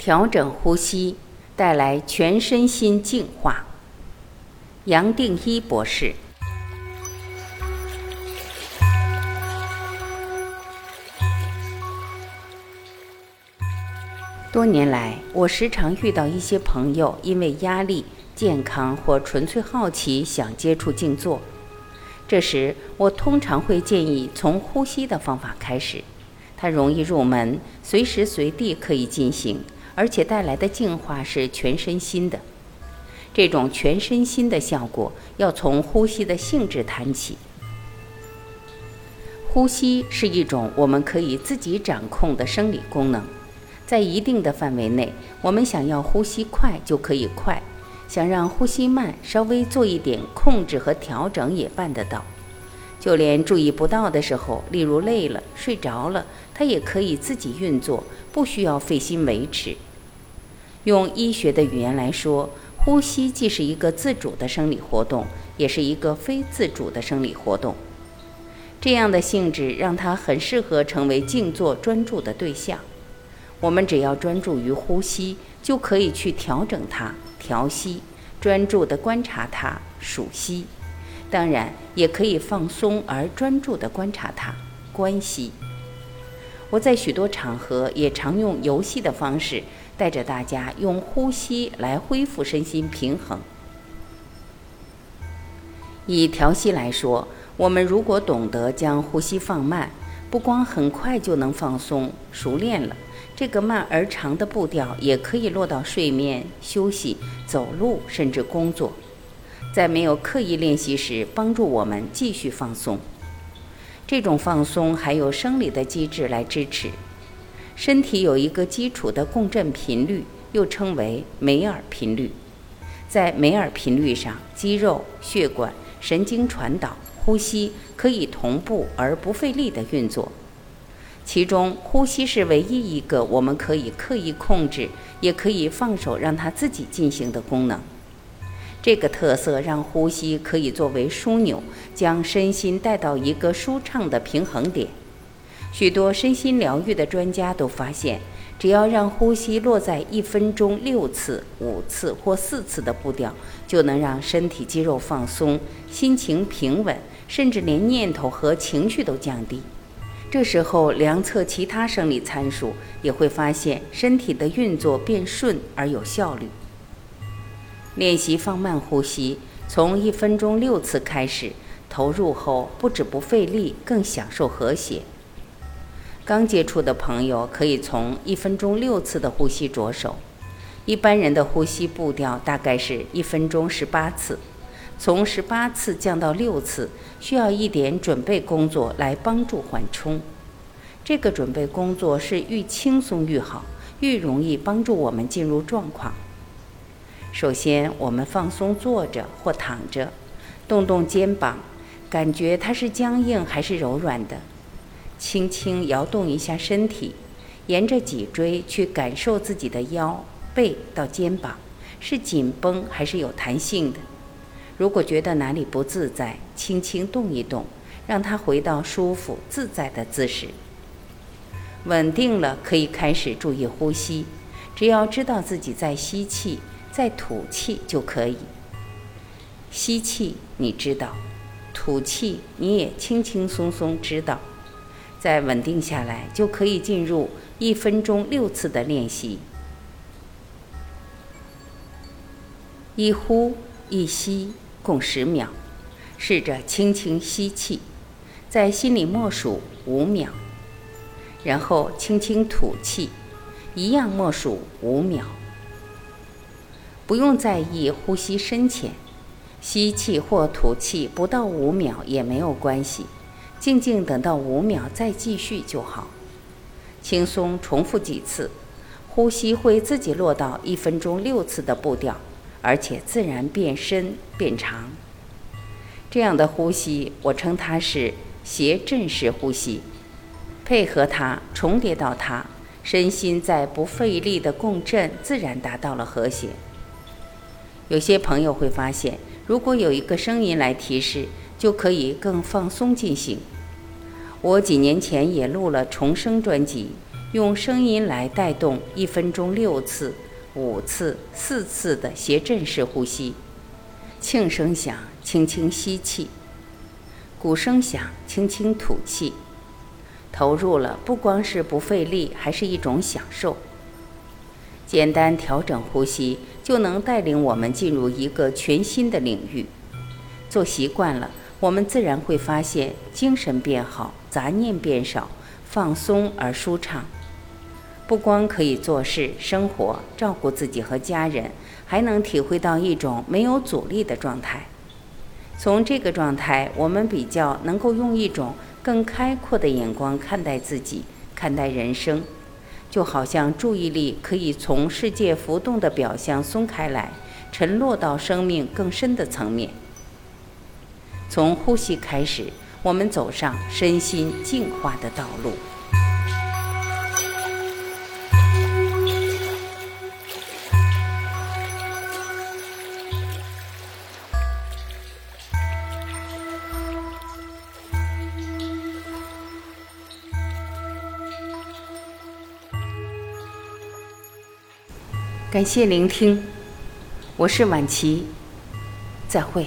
调整呼吸，带来全身心净化。杨定一博士。多年来，我时常遇到一些朋友，因为压力、健康或纯粹好奇，想接触静坐。这时，我通常会建议从呼吸的方法开始，它容易入门，随时随地可以进行。而且带来的净化是全身心的，这种全身心的效果要从呼吸的性质谈起。呼吸是一种我们可以自己掌控的生理功能，在一定的范围内，我们想要呼吸快就可以快，想让呼吸慢，稍微做一点控制和调整也办得到。就连注意不到的时候，例如累了、睡着了，它也可以自己运作，不需要费心维持。用医学的语言来说，呼吸既是一个自主的生理活动，也是一个非自主的生理活动。这样的性质让它很适合成为静坐专注的对象。我们只要专注于呼吸，就可以去调整它、调息，专注地观察它、数息。当然，也可以放松而专注地观察它、观息。我在许多场合也常用游戏的方式。带着大家用呼吸来恢复身心平衡。以调息来说，我们如果懂得将呼吸放慢，不光很快就能放松，熟练了，这个慢而长的步调也可以落到睡眠、休息、走路，甚至工作，在没有刻意练习时，帮助我们继续放松。这种放松还有生理的机制来支持。身体有一个基础的共振频率，又称为梅尔频率。在梅尔频率上，肌肉、血管、神经传导、呼吸可以同步而不费力地运作。其中，呼吸是唯一一个我们可以刻意控制，也可以放手让它自己进行的功能。这个特色让呼吸可以作为枢纽，将身心带到一个舒畅的平衡点。许多身心疗愈的专家都发现，只要让呼吸落在一分钟六次、五次或四次的步调，就能让身体肌肉放松、心情平稳，甚至连念头和情绪都降低。这时候量测其他生理参数，也会发现身体的运作变顺而有效率。练习放慢呼吸，从一分钟六次开始，投入后不止不费力，更享受和谐。刚接触的朋友可以从一分钟六次的呼吸着手，一般人的呼吸步调大概是一分钟十八次，从十八次降到六次，需要一点准备工作来帮助缓冲。这个准备工作是愈轻松愈好，愈容易帮助我们进入状况。首先，我们放松坐着或躺着，动动肩膀，感觉它是僵硬还是柔软的。轻轻摇动一下身体，沿着脊椎去感受自己的腰背到肩膀是紧绷还是有弹性的。如果觉得哪里不自在，轻轻动一动，让它回到舒服自在的姿势。稳定了，可以开始注意呼吸，只要知道自己在吸气，再吐气就可以。吸气你知道，吐气你也轻轻松松知道。再稳定下来，就可以进入一分钟六次的练习。一呼一吸共十秒，试着轻轻吸气，在心里默数五秒，然后轻轻吐气，一样默数五秒。不用在意呼吸深浅，吸气或吐气不到五秒也没有关系。静静等到五秒再继续就好，轻松重复几次，呼吸会自己落到一分钟六次的步调，而且自然变深变长。这样的呼吸我称它是谐振式呼吸，配合它重叠到它，身心在不费力的共振，自然达到了和谐。有些朋友会发现，如果有一个声音来提示。就可以更放松进行。我几年前也录了重生专辑，用声音来带动一分钟六次、五次、四次的谐振式呼吸。磬声响，轻轻吸气；鼓声响，轻轻吐气。投入了，不光是不费力，还是一种享受。简单调整呼吸，就能带领我们进入一个全新的领域。做习惯了，我们自然会发现精神变好，杂念变少，放松而舒畅。不光可以做事、生活、照顾自己和家人，还能体会到一种没有阻力的状态。从这个状态，我们比较能够用一种更开阔的眼光看待自己，看待人生。就好像注意力可以从世界浮动的表象松开来，沉落到生命更深的层面。从呼吸开始，我们走上身心净化的道路。感谢聆听，我是晚琪，再会。